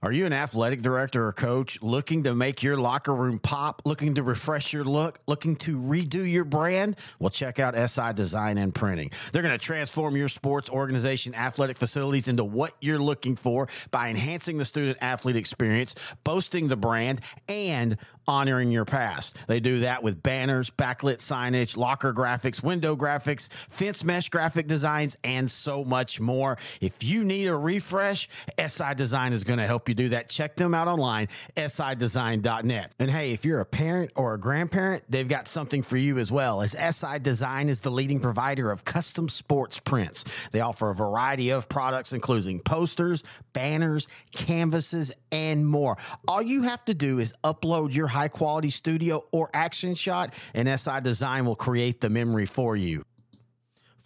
Are you an athletic director or coach looking to make your locker room pop, looking to refresh your look, looking to redo your brand? Well, check out SI Design and Printing. They're going to transform your sports organization athletic facilities into what you're looking for by enhancing the student athlete experience, boasting the brand, and honoring your past. They do that with banners, backlit signage, locker graphics, window graphics, fence mesh graphic designs, and so much more. If you need a refresh, SI Design is going to help you do that. Check them out online, sidesign.net. And hey, if you're a parent or a grandparent, they've got something for you as well, as SI Design is the leading provider of custom sports prints. They offer a variety of products, including posters, banners, canvases, and more. All you have to do is upload your high quality studio or action shot, and SI Design will create the memory for you.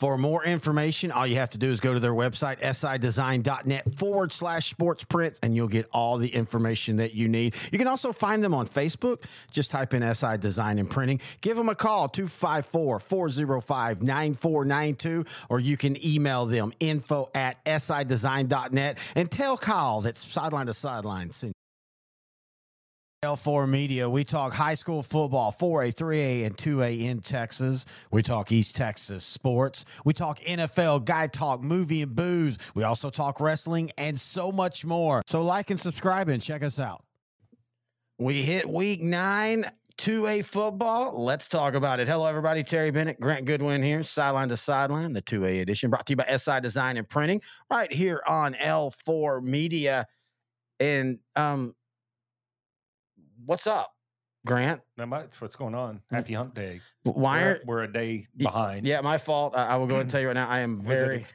For more information, all you have to do is go to their website, sidesign.net forward slash sports prints, and you'll get all the information that you need. You can also find them on Facebook. Just type in SI Design and Printing. Give them a call, 254 405 9492, or you can email them info at sidesign.net and tell Kyle that sideline to sideline sent L4 Media, we talk high school football, 4A, 3A, and 2A in Texas. We talk East Texas sports. We talk NFL, guy talk, movie and booze. We also talk wrestling and so much more. So like and subscribe and check us out. We hit week nine, 2A football. Let's talk about it. Hello, everybody. Terry Bennett, Grant Goodwin here, sideline to sideline, the 2A edition, brought to you by SI Design and Printing, right here on L4 Media. And um, what's up, Grant? Much. What's going on? Happy Hump Day. Why We're, are we're a day behind. yeah, my fault. I, I will go ahead and tell you right now. I am very. it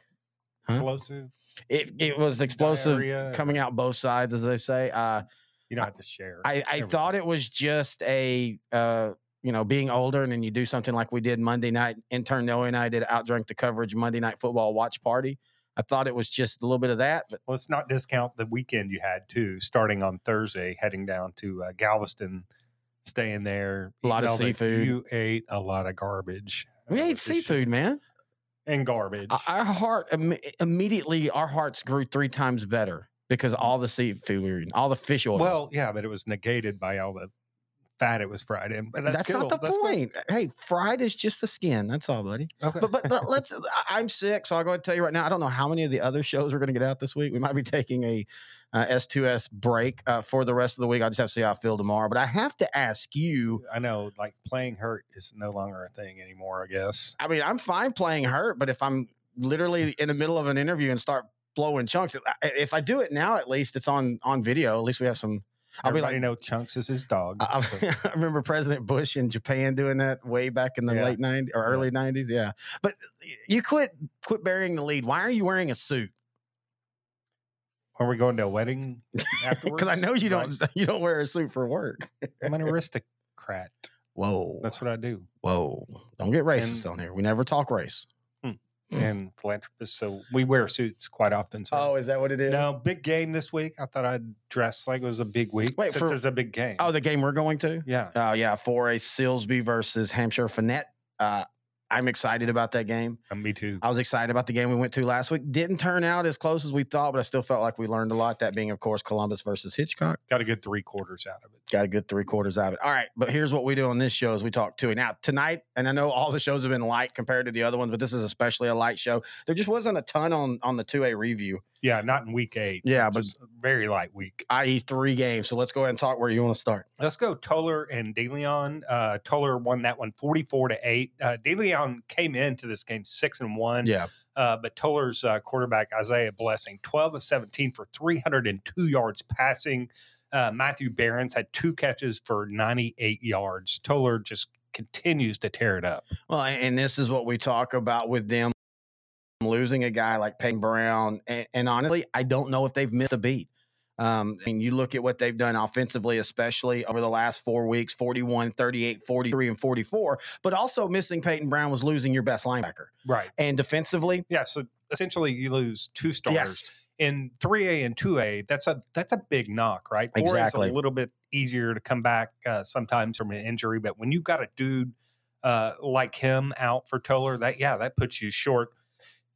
Huh? explosive? It it was explosive Diarrhea? coming out both sides, as they say. Uh, You don't have to share. I I everything. thought it was just a uh, you know being older, and then you do something like we did Monday night. Intern Noe and I did outdrink the coverage Monday night football watch party. I thought it was just a little bit of that, but Let's not discount the weekend you had too. Starting on Thursday, heading down to uh, Galveston, staying there. A lot of seafood. You ate a lot of garbage. we ate with this shit. seafood, man. and garbage. Our- heart imme- immediately, our hearts grew three times better because all the seafood we were eating, all the fish oil. well, yeah, but it was negated by all the fat it was fried in. But that's, that's, not the That's cool. point. Hey, fried is just the skin. That's all, buddy. Okay. But but let- let's. I'm sick, so I'll go ahead and tell you right now. I don't know how many of the other shows are going to get out this week. We might be taking a uh, S2S break uh, for the rest of the week. I just have to see how I feel tomorrow. But I have to ask you. I know, like playing hurt is no longer a thing anymore. I guess. I mean, I'm fine playing hurt, but if I'm literally in the middle of an interview and start blowing chunks, if I do it now, at least it's on on video. At least we have some. I'll be Everybody like. know Chunks is his dog. I, so- I remember President Bush in Japan doing that way back in the Yeah. late 90s or Yeah. early 90s. Yeah. But you quit quit burying the lead. Why are you wearing a suit? Are we going to a wedding afterwards? Because I know you don't you don't wear a suit for work. I'm an aristocrat. Whoa. That's what I do. Whoa. Don't get racist And- on here. We never talk race. And philanthropist. So we wear suits quite often. So Oh, is that what it is? no, big game this week. I thought I'd dress like it was a big week. Wait, since for- it's a big game. Oh, the game we're going to? yeah. Oh, yeah. For a Silsbee versus Hampshire-Fannett. Uh, I'm excited about that game. Uh, me too. I was excited about the game we went to last week. Didn't turn out as close as we thought, but I still felt like we learned a lot. That being, of course, Columbus versus Hitchcock. Got a good three quarters out of it. Got a good three quarters out of it. All right, but here's what we do on this show: is we talk to it now tonight. And I know all the shows have been light compared to the other ones, but this is especially a light show. There just wasn't a ton on on the two A review, Yeah, not in week eight. Yeah, but- very light week. i.e., three games. So let's go ahead and talk where you want to start. Let's go Tolar and DeLeon. Uh, Tolar won that one 44 to 8. Uh, DeLeon came into this game 6 and 1. Yeah, Uh, but Tolar's uh, quarterback, Isaiah Blessing, 12 of 17 for 302 yards passing. Uh, Matthew Barons had two catches for 98 yards. Tolar just continues to tear it up. well, and, and this is what we talk about with them losing a guy like Peyton Brown. And, and honestly, I don't know if they've missed a beat. Um, and you look at what they've done offensively, especially over the last four weeks 41, 38, 43, and 44. But also missing Peyton Brown was losing your best linebacker. Right. And defensively, Yeah. So essentially, you lose two starters. yes, in 3A and 2A, that's a that's a big knock, right? 4A Exactly. is a little bit easier to come back uh, sometimes from an injury, but when you've got a dude uh, like him out for Tolar, that yeah, that puts you short.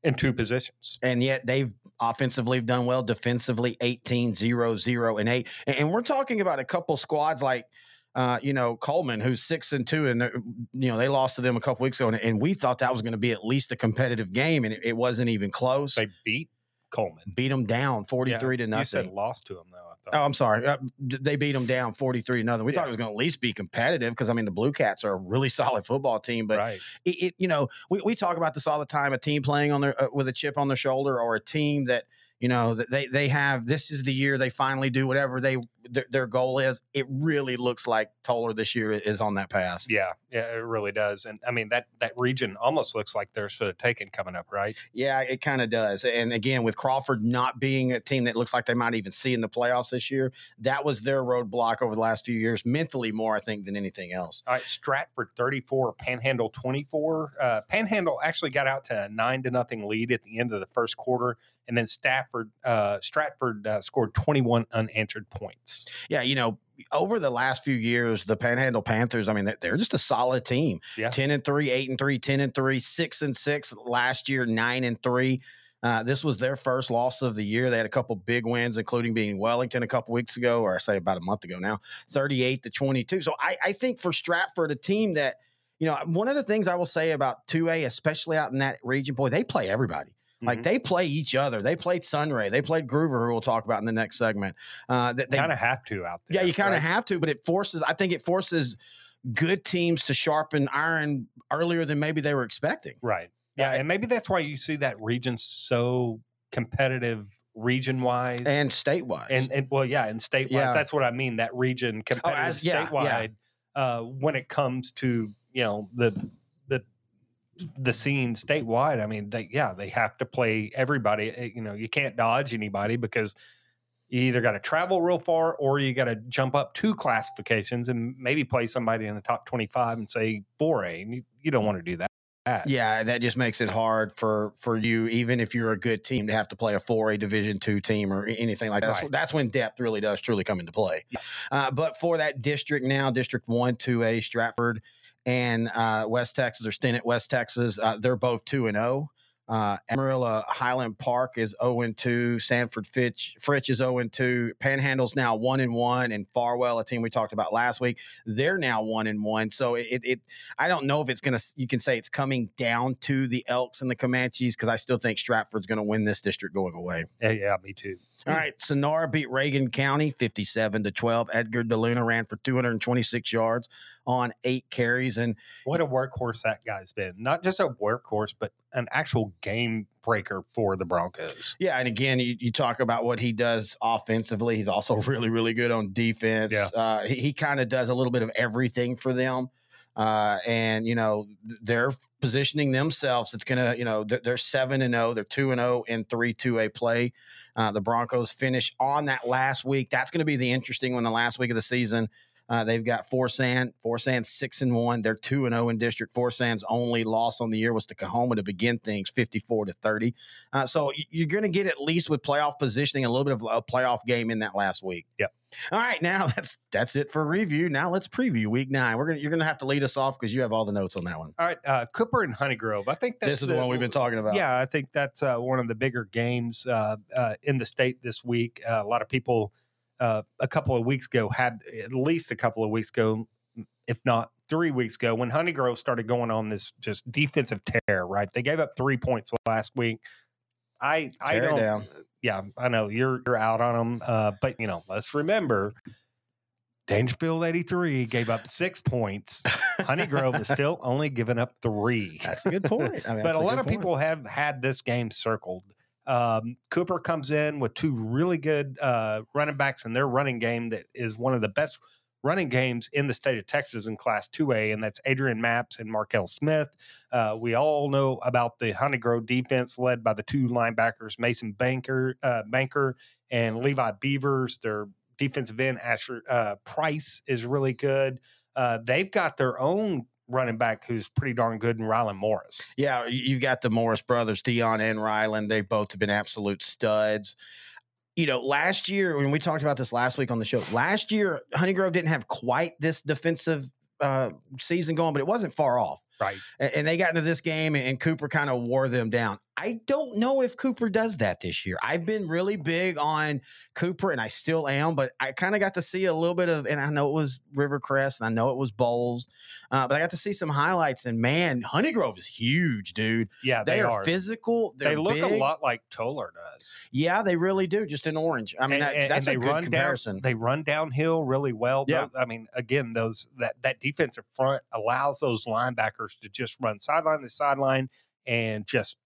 In two positions. And yet they've offensively done well, defensively 18, 0, 0, and 8. And, we're talking about a couple squads like uh, you know, Coleman, who's six and two, and you know they lost to them a couple weeks ago, and, and we thought that was going to be at least a competitive game, and it, it, wasn't even close. They beat Coleman, beat them down forty three yeah, to nothing. You said lost to them though. Oh, I'm sorry. Uh, they beat them down 43 nothing. We yeah. thought it was going to at least be competitive because I mean the Blue Cats are a really solid football team, but right. it, it, you know we, we talk about this all the time. A team playing on their uh, with a chip on their shoulder, or a team that you know they they have this is the year they finally do whatever they their, their, goal is. It really looks like Tolar this year is on that path. Yeah yeah it really does. And i mean that that region almost looks like they're sort of taken coming up right? Yeah it kind of does. And again with crawford not being a team that looks like they might even see in the playoffs this year that was their roadblock over the last few years mentally more i think than anything else. All right stratford 34 panhandle 24 uh, panhandle actually got out to a nine to nothing lead at the end of the first quarter and then Stafford uh, Stratford uh, scored 21 unanswered points. Yeah, you know, over the last few years, the Panhandle Panthers, I mean, they're just a solid team. Yeah. 10 and 3, 8 and 3, 10 and 3, 6 and 6 last year, 9 and 3. Uh, this was their first loss of the year. They had a couple big wins, including being Wellington a couple weeks ago, or I say about a month ago now, 38 to 22. So I, I think for Stratford, a team that, you know, one of the things I will say about 2A, especially out in that region, boy, they play everybody. Like mm-hmm. they play each other. They played Sunray. They played Gruver, who we'll talk about in the next segment. Uh, they kind of have to out there. Yeah, you kind of right? have to, but it forces. I think it forces good teams to sharpen iron earlier than maybe they were expecting. Right. Yeah, and maybe that's why you see that region so competitive region wise and statewide. And, and well, yeah, and statewide. Yeah. That's what I mean. That region competitive oh, as, yeah, statewide. Yeah. Uh, when it comes to you know the the scene statewide. I mean, they, yeah, they have to play everybody. Eh, you know, you can't dodge anybody because you either got to travel real far or you got to jump up two classifications and maybe play somebody in the top 25 and say 4A. And you, you don't want to do that. Yeah, that just makes it hard for for you, even if you're a good team, to have to play a 4A Division two team or anything like that. Right. That's, that's, when depth really does truly come into play. Yeah. Uh, but for that district now, District One, Two A, Stratford and uh, West Texas or Stinnett, West Texas. Uh, they're both 2 and 0. Uh, Amarillo Highland Park is 0 and 2. Sanford Fitch, Fritch is 0 and 2. Panhandle's now 1 and 1. And Farwell, a team we talked about last week, they're now 1 and 1. So it, it I don't know if it's going to, you can say it's coming down to the Elks and the Comanches because I still think Stratford's going to win this district going away. Yeah, yeah, me too. All right, Sonora beat Reagan County 57 to 12. Edgar DeLuna ran for 226 yards on eight carries. And what a workhorse that guy's been. Not just a workhorse, but an actual game breaker for the Broncos. Yeah. And again, you, you talk about what he does offensively. He's also really, really good on defense. Yeah. Uh, he, he kind of does a little bit of everything for them. Uh, and you know they're positioning themselves. It's gonna, you know, they're, they're seven and zero. Oh, they're two and zero oh in three two A play. Uh, the Broncos finish on that last week. That's going to be the interesting one. The last week of the season. Uh, they've got Forsan, Forsan six and one. They're two and zero oh in district. Forsan's only loss on the year was to Coahoma to begin things, fifty four to thirty. Uh, so you're going to get at least with playoff positioning a little bit of a playoff game in that last week. Yep. All right, now that's that's it for review. Now let's preview week nine. We're gonna you're gonna have to lead us off because you have all the notes on that one. All right, uh, Cooper and Honeygrove. I think this is the, the, one we've been talking about. Yeah, I think that's uh, one of the bigger games uh, uh in the state this week. Uh, a lot of people uh, a couple of weeks ago had at least a couple of weeks ago, if not three weeks ago, when Honeygrove started going on this just defensive tear. Right, they gave up three points last week. I I don't. Down. Yeah, I know you're you're out on them, uh, but you know, let's remember. Dangerfield 83 gave up six points. Honeygrove is still only giving up three. That's a good point. I mean, but a, a lot of point. people have had this game circled. Um, Cooper comes in with two really good uh, running backs in their running game that is one of the best running games in the state of Texas in Class 2A, and that's Adrian Maps and Markel Smith. Uh, we all know about the Honeygrove defense led by the two linebackers, Mason Banker, uh, Banker and Levi Beavers. Their defensive end, Asher uh, Price, is really good. Uh, they've got their own running back who's pretty darn good in Rylan Morris. Yeah, you've got the Morris brothers, Dion and Rylan. They both have been absolute studs. You know, last year when we talked about this last week on the show, last year Honeygrove didn't have quite this defensive uh, season going, but it wasn't far off. Right. And, they got into this game, and, Cooper kind of wore them down. I don't know if Cooper does that this year. I've been really big on Cooper, and I still am, but I kind of got to see a little bit of, and I know it was Rivercrest, and I know it was Bowles, uh, but I got to see some highlights. And man, Honeygrove is huge, dude. Yeah, they, They, are, are. physical. They look a lot like Tolar does. Yeah, they really do. Just in orange. I mean, And- that's, and- that's and a good run comparison. Down, they run downhill really well. Yeah. Those- I mean, again, those that that defensive front allows those linebackers to just run sideline to sideline and just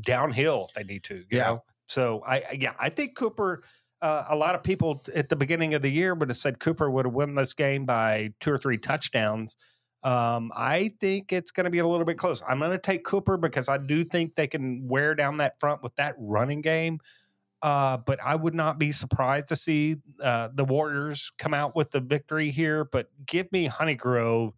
downhill if they need to. You Yeah. Know? So I I- yeah, I think Cooper. Uh, a lot of people at the beginning of the year would have said Cooper would have won this game by two or three touchdowns. Um, I think it's going to be a little bit close. I'm going to take Cooper because I do think they can wear down that front with that running game. Uh, but I would not be surprised to see uh, the Warriors come out with the victory here. But give me Honeygrove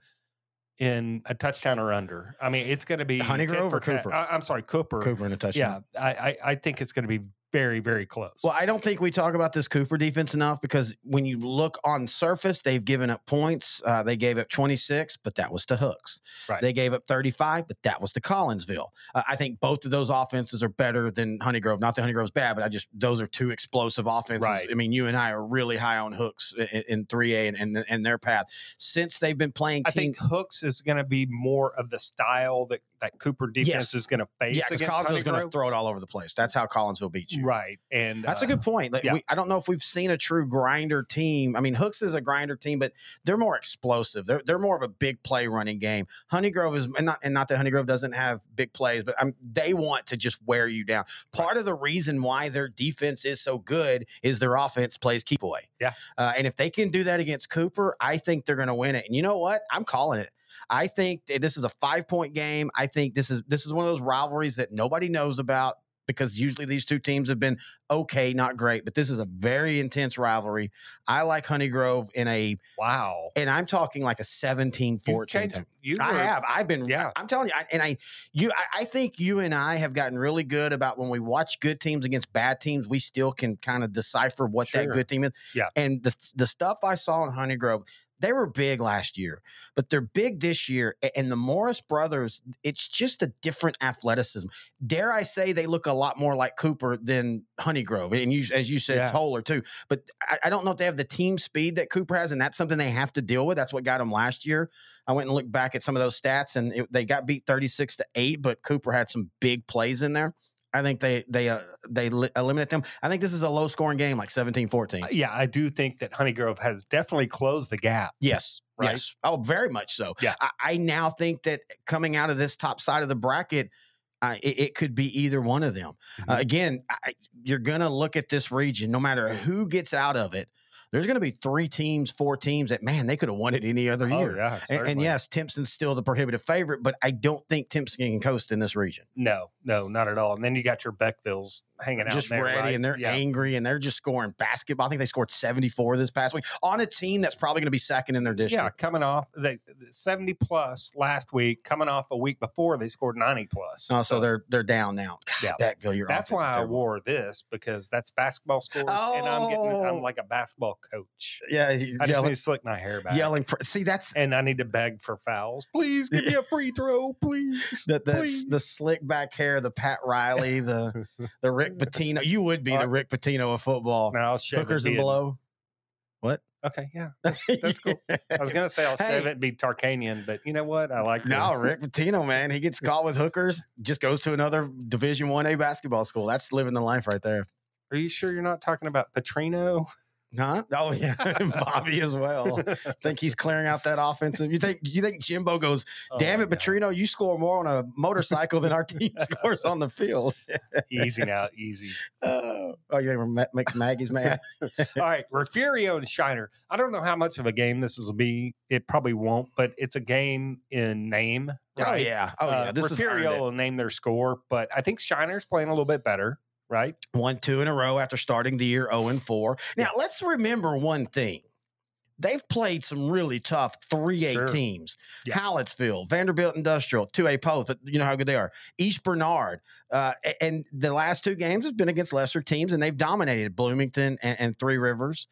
in a touchdown or under. I mean, it's going to be Honeygrove or. Cooper? I, am sorry, Cooper. Cooper in a touchdown. Yeah, I, I, I think it's going to be very, very close. Well, I don't think we talk about this Cooper defense enough because when you look on surface, they've given up points. Uh, they gave up 26, but that was to Hooks. Right. They gave up 35, but that was to Collinsville. Uh, I think both of those offenses are better than Honeygrove. Not that Honeygrove's bad, but I just those are two explosive offenses. Right. I mean, you and I are really high on Hooks in, in 3A and, and and their path since they've been playing. I team, think Hooks is going to be more of the style that, that Cooper defense Yes. is going to face yeah, because against Collinsville's going to throw it all over the place. That's how Collinsville beat you. Right. And That's uh, a good point. Like, yeah. we, I don't know if we've seen a true grinder team. I mean, Hooks is a grinder team, but they're more explosive. They're they're more of a big play running game. Honeygrove is and not and not that Honeygrove doesn't have big plays, but um, they want to just wear you down. Part of the reason why their defense is so good is their offense plays keep away. Yeah. uh, and if they can do that against Cooper, I think they're going to win it. And you know what? I'm calling it. I think this is a five point game. I think this is this is one of those rivalries that nobody knows about because usually these two teams have been okay, not great, but this is a very intense rivalry. I like Honeygrove in a, wow. and I'm talking like a 17 You've 14. changed- type. I have. I've been. Yeah. I'm telling you. I, and I, you, I, I think you and I have gotten really good about when we watch good teams against bad teams, we still can kind of decipher what that good team is. Yeah. And the the stuff I saw in Honeygrove, they were big last year, but they're big this year. And the Morris brothers, it's just a different athleticism. Dare I say they look a lot more like Cooper than Honeygrove, and you, as you said, Yeah. Tolar too. But I, I don't know if they have the team speed that Cooper has, and that's something they have to deal with. That's what got them last year. I went and looked back at some of those stats, and it, they got beat thirty six to eight. But Cooper had some big plays in there. I think they they uh, they li- eliminate them. I think this is a low scoring game, like 17-14. yeah, I do think that Honeygrove has definitely closed the gap. Yes. Right? Yes. Oh, very much so. Yeah. I, I now think that coming out of this top side of the bracket, uh, it, it could be either one of them. Uh, Mhm. again, I, you're going to look at this region, no matter who gets out of it. There's going to be three teams, four teams that, man, they could have won it any other year. Oh, year. yeah, And, and yes, Timpson's still the prohibitive favorite, but I don't think Timpson can coast in this region. No, no, not at all. And then you got your Beckvilles hanging out just there, ready right? and they're yeah. angry and they're just scoring basketball. I think they scored 74 this past week on a team that's probably going to be second in their district. Yeah, coming off the the 70 plus last week, coming off a week before they scored 90 plus. Oh, so, they're they're down now. God, Yeah. Beckville, that's why I wore this because that's basketball scores, and I'm getting Oh. I'm like a basketball coach. Yeah, you- I just yelling, need to slick my hair back, yelling for. See, that's and I need to beg for fouls. Please give me a free throw, please. the the, please. the slick back hair, the Pat Riley, the the Rick Pitino. You would be Uh, the Rick Pitino of football. Now I'll shave Hookers and below. What? Okay, yeah, that's, that's cool. I was gonna say I'll shave Hey. it and be Tarkanian, but you know what? I like No, Rick Pitino, man, he gets caught with hookers, just goes to another Division One A basketball school. That's living the life right there. Are you sure you're not talking about Petrino? Huh? Oh yeah, and Bobby as well. I think he's clearing out that offensive. You think you think Jimbo goes, damn Oh, it, my Petrino, you score more on a motorcycle than our team scores on the field. Easy now, easy. oh, oh you ever ma- makes Maggie's mad? All right, Refugio and Shiner. I don't know how much of a game this will be. It probably won't, but it's a game in name. Oh yeah, oh yeah. Uh, This is earned Refugio it. will name their score, but I think Shiner's playing a little bit better, right? one two in a row after starting the year zero and four. Now let's remember one thing. They've played some really tough 3A Sure. teams. Yeah. Hallettsville, Vanderbilt Industrial, 2A Post, but you know how good they are. East Bernard. Uh, and the last two games has been against lesser teams, and they've dominated Bloomington and, and Three Rivers.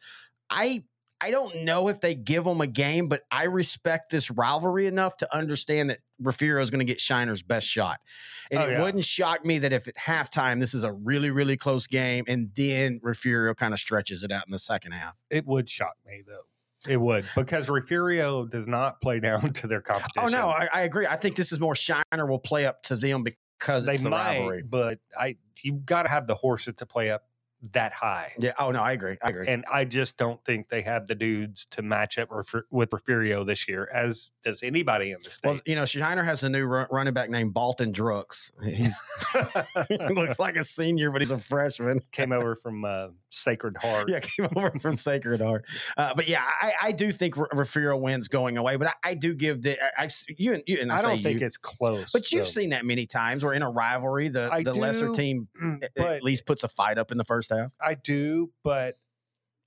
I I don't know if they give them a game, but I respect this rivalry enough to understand that Refugio is going to get Shiner's best shot. And Oh, it yeah. wouldn't shock me that if at halftime this is a really, really close game and then Refugio kind of stretches it out in the second half. It would shock me though. It would because Refugio does not play down to their competition. Oh, no, I, I agree. I think this is more Shiner will play up to them because they the might, rivalry. but I you got to have the horses to play up that high. Yeah. Oh, no, I agree. I agree. And I just don't think they have the dudes to match up with Refugio this year, as does anybody in the state. well, you know, Shiner has a new ru- running back named Bolton Drooks. He's he looks like a senior, but he's a freshman. Came over from uh, Sacred Heart. Yeah, came over from Sacred Heart. Uh, but yeah, I, I do think R- Refugio wins going away. But I, I do give the I, I've you and you and I, I don't think you, it's close. But you've so- seen that many times where in a rivalry, the the lesser team Mm, at least puts a fight up in the first half. I do, but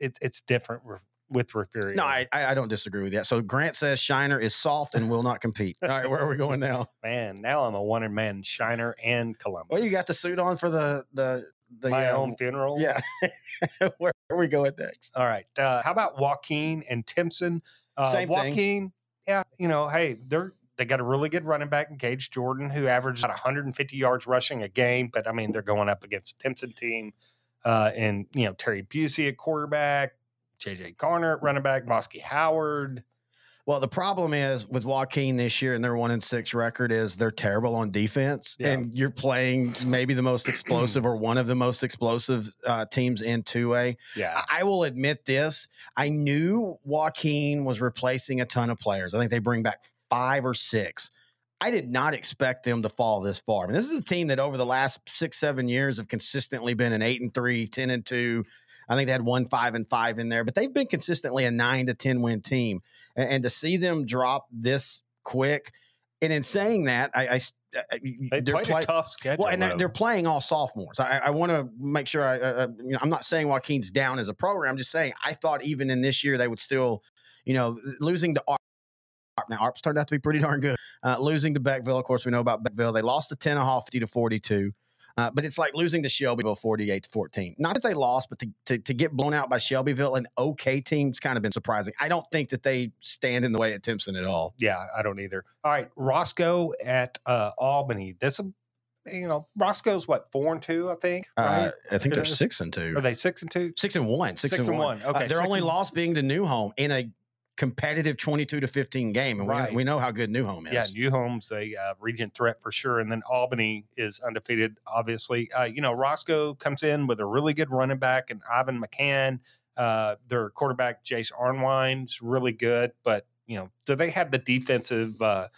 it, it's different re- with Refugio. No, I, I I don't disagree with that. So Grant says Shiner is soft and will not compete. All right, where are we going now? man, now I'm a one in man Shiner and Columbus. Well, you got the suit on for the the the my uh, own funeral. Yeah. where are we going next? All right. Uh, how about Joaquin and Timpson? Uh, Same thing. Joaquin, yeah, you know, hey, they're they got a really good running back in Gage Jordan who averages about 150 yards rushing a game. But I mean, they're going up against Timpson team, uh, and you know Terry Bussey at quarterback, JJ Garner at running back, Bosky Howard. Well, the problem is with Joaquin this year and their one and six record is they're terrible on defense, Yeah. and you're playing maybe the most explosive or one of the most explosive uh, teams in two A. Yeah, I will admit this: I knew Joaquin was replacing a ton of players. I think they bring back five or six. I did not expect them to fall this far. I mean, this is a team that over the last six, seven years have consistently been an eight and three, 10 and two. I think they had one five and five in there, but they've been consistently a nine to 10 win team. And, and to see them drop this quick, and in saying that, I uh, uh, they they're played play- a tough schedule. well, and they're, they're playing all sophomores. I, I want to make sure I, uh, uh, you know, I'm not saying Joaquin's down as a program. I'm just saying I thought even in this year they would still, you know, losing to Arp. Now Arp's turned out to be pretty darn good. Uh, losing to Beckville, of course, we know about Beckville. They lost to Tenaha 50 to 42. Uh, but it's like losing to Shelbyville 48 to 14. Not that they lost, but to, to, to get blown out by Shelbyville, an okay team's kind of been surprising. I don't think that they stand in the way at Timpson at all. Yeah, I don't either. All right, Roscoe at uh, Albany. This, you know, Roscoe's what four and two, I think. Uh, Right? I think they're six and two. Are they six and two? Six and one. Six, Six and, and one. one. Okay, Uh, their only loss being to New Home in a competitive 22 to 15 game. And Right. we, we know how good New Home is. Yeah, New Home's a uh, region threat for sure, and then Albany is undefeated. Obviously, uh, you know Roscoe comes in with a really good running back and Ivan McCann. Uh, their quarterback Jace Arnwine's really good, but you know, do they have the defensive uh,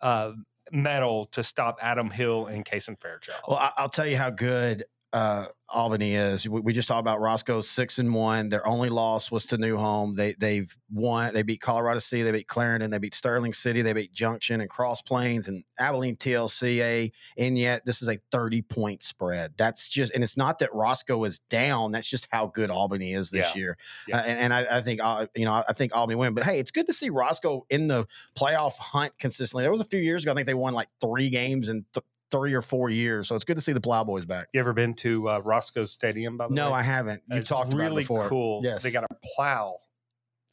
uh, mettle to stop Adam Hill and Kason Fairchild? Well, I, I'll tell you how good uh, Albany is. We, we just talked about Roscoe six and one. Their only loss was to New Home. They they've won. They beat Colorado City. They beat Clarendon. They beat Sterling City. They beat Junction and Cross Plains and Abilene TLCA. And yet this is a thirty point spread. That's just and it's not that Roscoe is down. That's just how good Albany is this Yeah. year. Yeah. Uh, and and I, I think uh, you know I think Albany win. But hey, it's good to see Roscoe in the playoff hunt consistently. There was a few years ago. I think they won like three games and. th- three or four years. So it's good to see the Plowboys back. You ever been to uh, Roscoe's Stadium? By the way? No, way? I haven't. You've It's talked really about it before. cool. Yes. they got a plow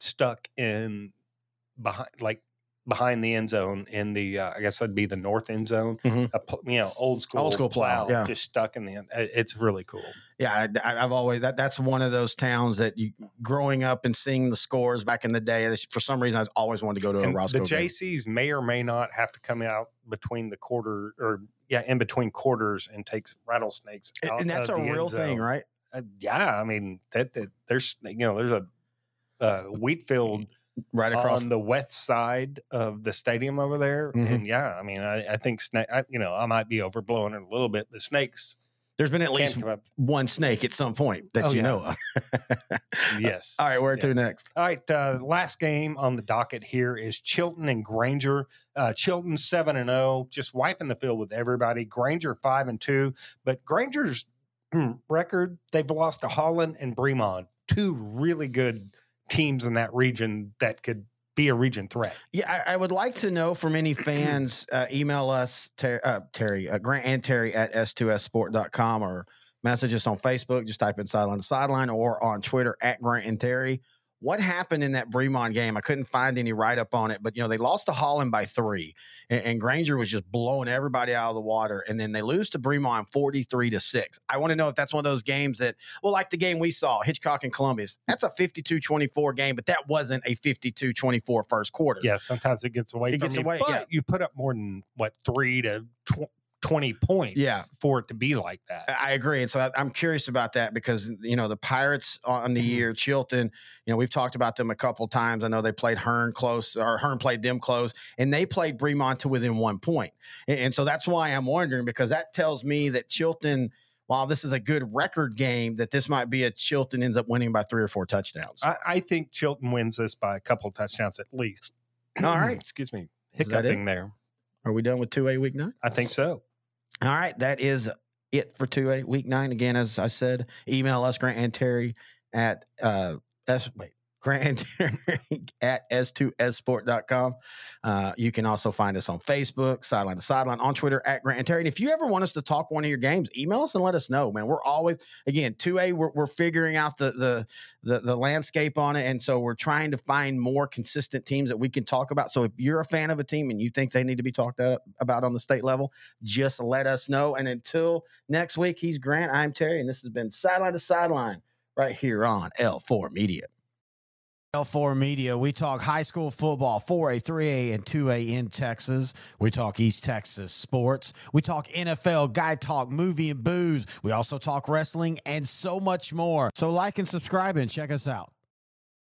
stuck in behind, like behind the end zone in the. Uh, I guess that'd be the north end zone. Mhm. A you know, old school, old school plow, yeah. just stuck in the. end. It's really cool. Yeah, I, have always that. That's one of those towns that you growing up and seeing the scores back in the day. For some reason, I always wanted to go to a Roscoe. the game. JCs may or may not have to come out between the quarter or yeah, in between quarters and takes rattlesnakes. And- out and that's a real thing, right? Uh, yeah, I mean that, that there's you know there's a uh, wheat field Right across. on the west side of the stadium over there. Mhm. And yeah, I mean, I, I think snake. I, you know, I might be overblowing it a little bit. The snakes There's been at least one snake at some point that Oh, you yeah. know of. Yes. All right, where Yeah. to next? All right, uh, last game on the docket here is Chilton and Granger. Uh, Chilton seven and zero, just wiping the field with everybody. Granger five and two, but Granger's record they've lost to Holland and Bremond, two really good teams in that region that could be a region threat. Yeah, I, I would like to know from any fans. Uh, email us, Ter- uh, Terry, uh, Grant and Terry at s2ssport.com or message us on Facebook. Just type in Sideline to Sideline or on Twitter at Grant and Terry. What happened in that Bremond game? I couldn't find any write up on it, but you know they lost to Holland by three, and, and, Granger was just blowing everybody out of the water, and then they lose to Bremond forty three to six. I want to know if that's one of those games that, well, like the game we saw, Hitchcock and Columbus, that's a 52-24 game, but that wasn't a 52-24 first quarter. Yeah, sometimes it gets away It from gets you, away, but yeah. you put up more than what three to tw- twenty points, Yeah. for it to be like that. I agree, and so I- I'm curious about that because you know the Pirates on the Mhm. year, Chilton. You know we've talked about them a couple times. I know they played Hearne close, or Hearne played them close, and they played Bremond to within one point. And, and so that's why I'm wondering because that tells me that Chilton, while this is a good record game, that this might be a Chilton ends up winning by three or four touchdowns. I, I think Chilton wins this by a couple touchdowns at least. All right. excuse me, Is that it? hiccuping there. Are we done with two A week nine? I think so. All right, that is it for two A week nine. Again, as I said, email us Grant and Terry at uh s wait Grant at s2ssport.com. Uh, you can also find us on Facebook, Sideline to Sideline, on Twitter at Grant and Terry. And if you ever want us to talk one of your games, email us and let us know, man. We're always again two A. We're, we're figuring out the, the the the landscape on it, and so we're trying to find more consistent teams that we can talk about. So if you're a fan of a team and you think they need to be talked about on the state level, just let us know. And until next week, he's Grant. I'm Terry, and this has been Sideline to Sideline right here on L4 Media. L4 Media, we talk high school football, 4A, 3A, and 2A in Texas. We talk East Texas sports. We talk NFL, guy talk, movie and booze. We also talk wrestling and so much more. So like and subscribe and check us out.